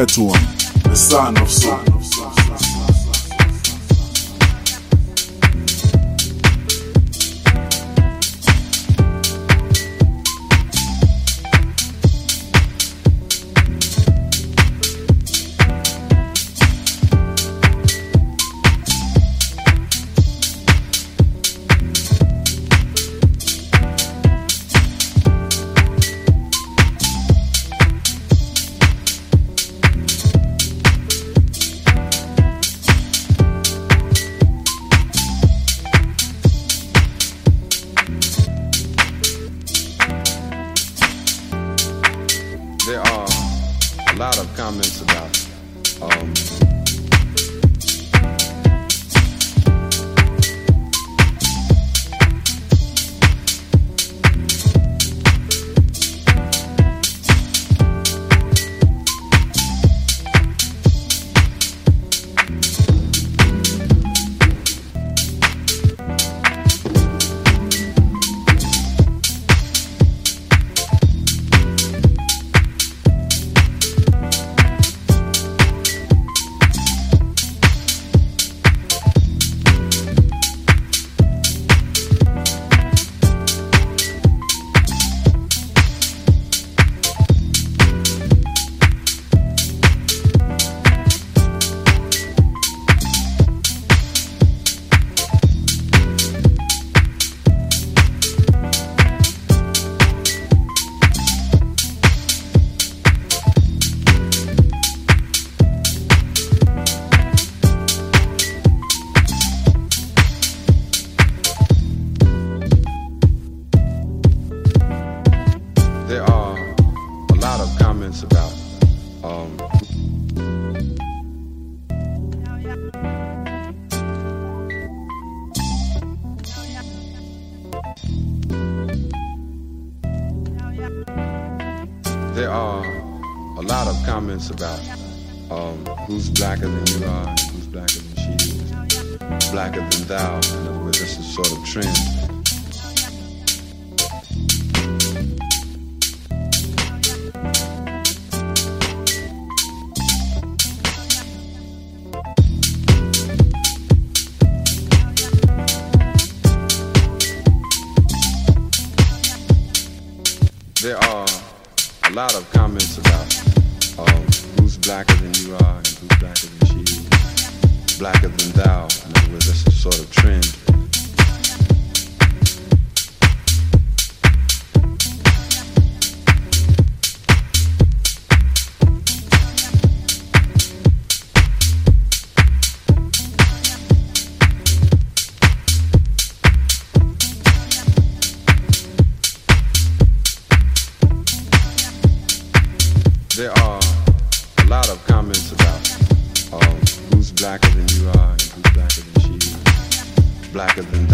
Perpetuum, the son of son.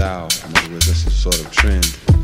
that's a sort of trend.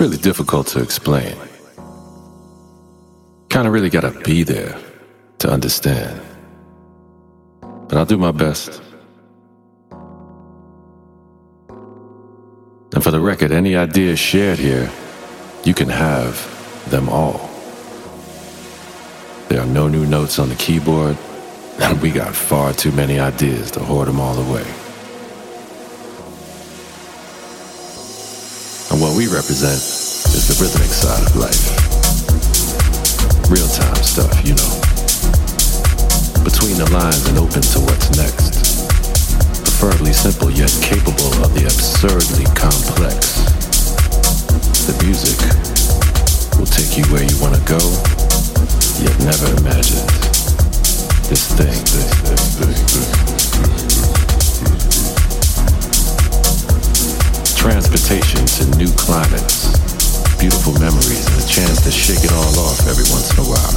Really difficult to explain. Kind of really gotta be there to understand. But I'll do my best. And for the record, any ideas shared here, you can have them all. There are no new notes on the keyboard, and we got far too many ideas to hoard them all away. And what we represent is the rhythmic side of life. Real time stuff, you know. Between the lines and open to what's next. Preferably simple yet capable of the absurdly complex. The music will take you where you want to go, yet never imagined. This thing, this, this, this, this. Transportation to new climates, beautiful memories, and a chance to shake it all off every once in a while.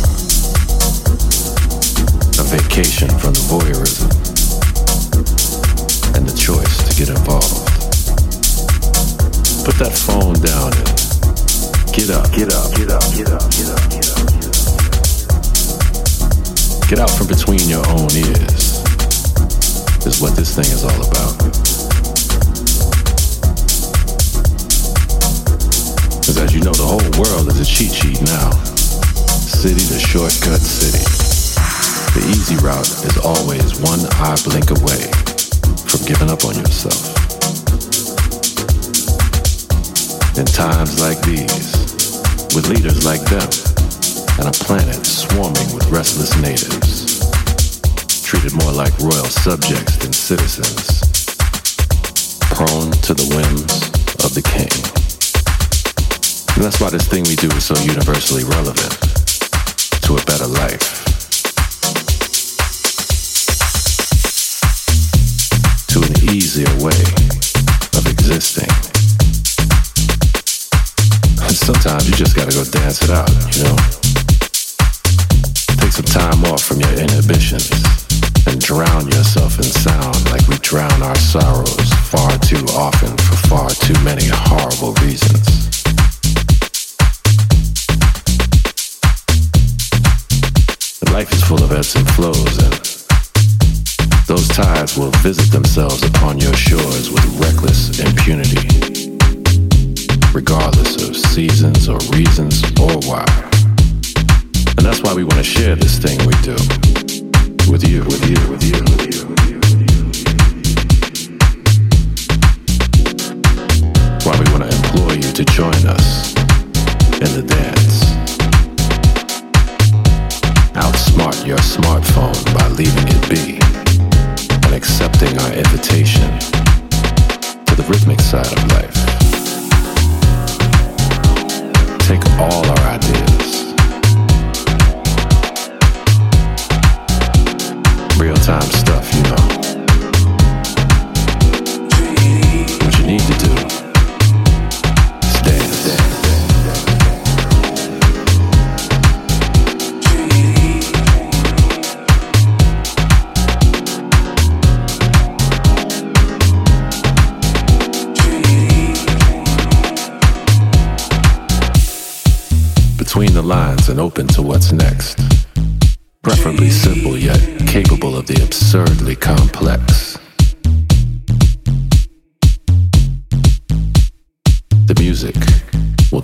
A vacation from the voyeurism and the choice to get involved. Put that phone down and get up, get up, get up, get up, get up, get up. Get out from between your own ears is what this thing is all about. Because as you know, the whole world is a cheat sheet now. City to shortcut city. The easy route is always one eye blink away from giving up on yourself. In times like these, with leaders like them, and a planet swarming with restless natives, treated more like royal subjects than citizens, prone to the whims of the king. And that's why this thing we do is so universally relevant to a better life. To an easier way of existing. And sometimes you just gotta go dance it out, you know? Take some time off from your inhibitions and drown yourself in sound like we drown our sorrows far too often for far too many horrible reasons. Life is full of ebbs and flows, and those tides will visit themselves upon your shores with reckless impunity, regardless of seasons or reasons or why. And that's why we want to share this thing we do with you, with you, with you, with you. Why we want to implore you to join us in the dance. Outsmart your smartphone by leaving it be and accepting our invitation to the rhythmic side of life. Take all our ideas, real time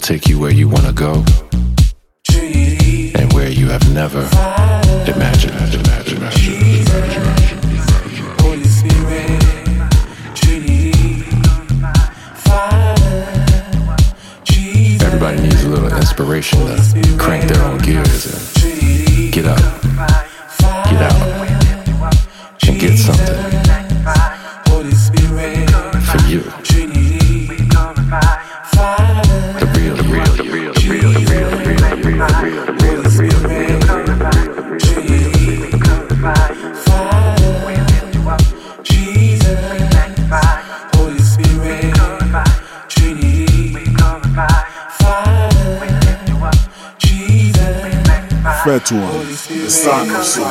take you where you want to go. And where you have never imagined. Everybody needs a little inspiration to crank their own gears and get up, get out, to one, the Son of Soul.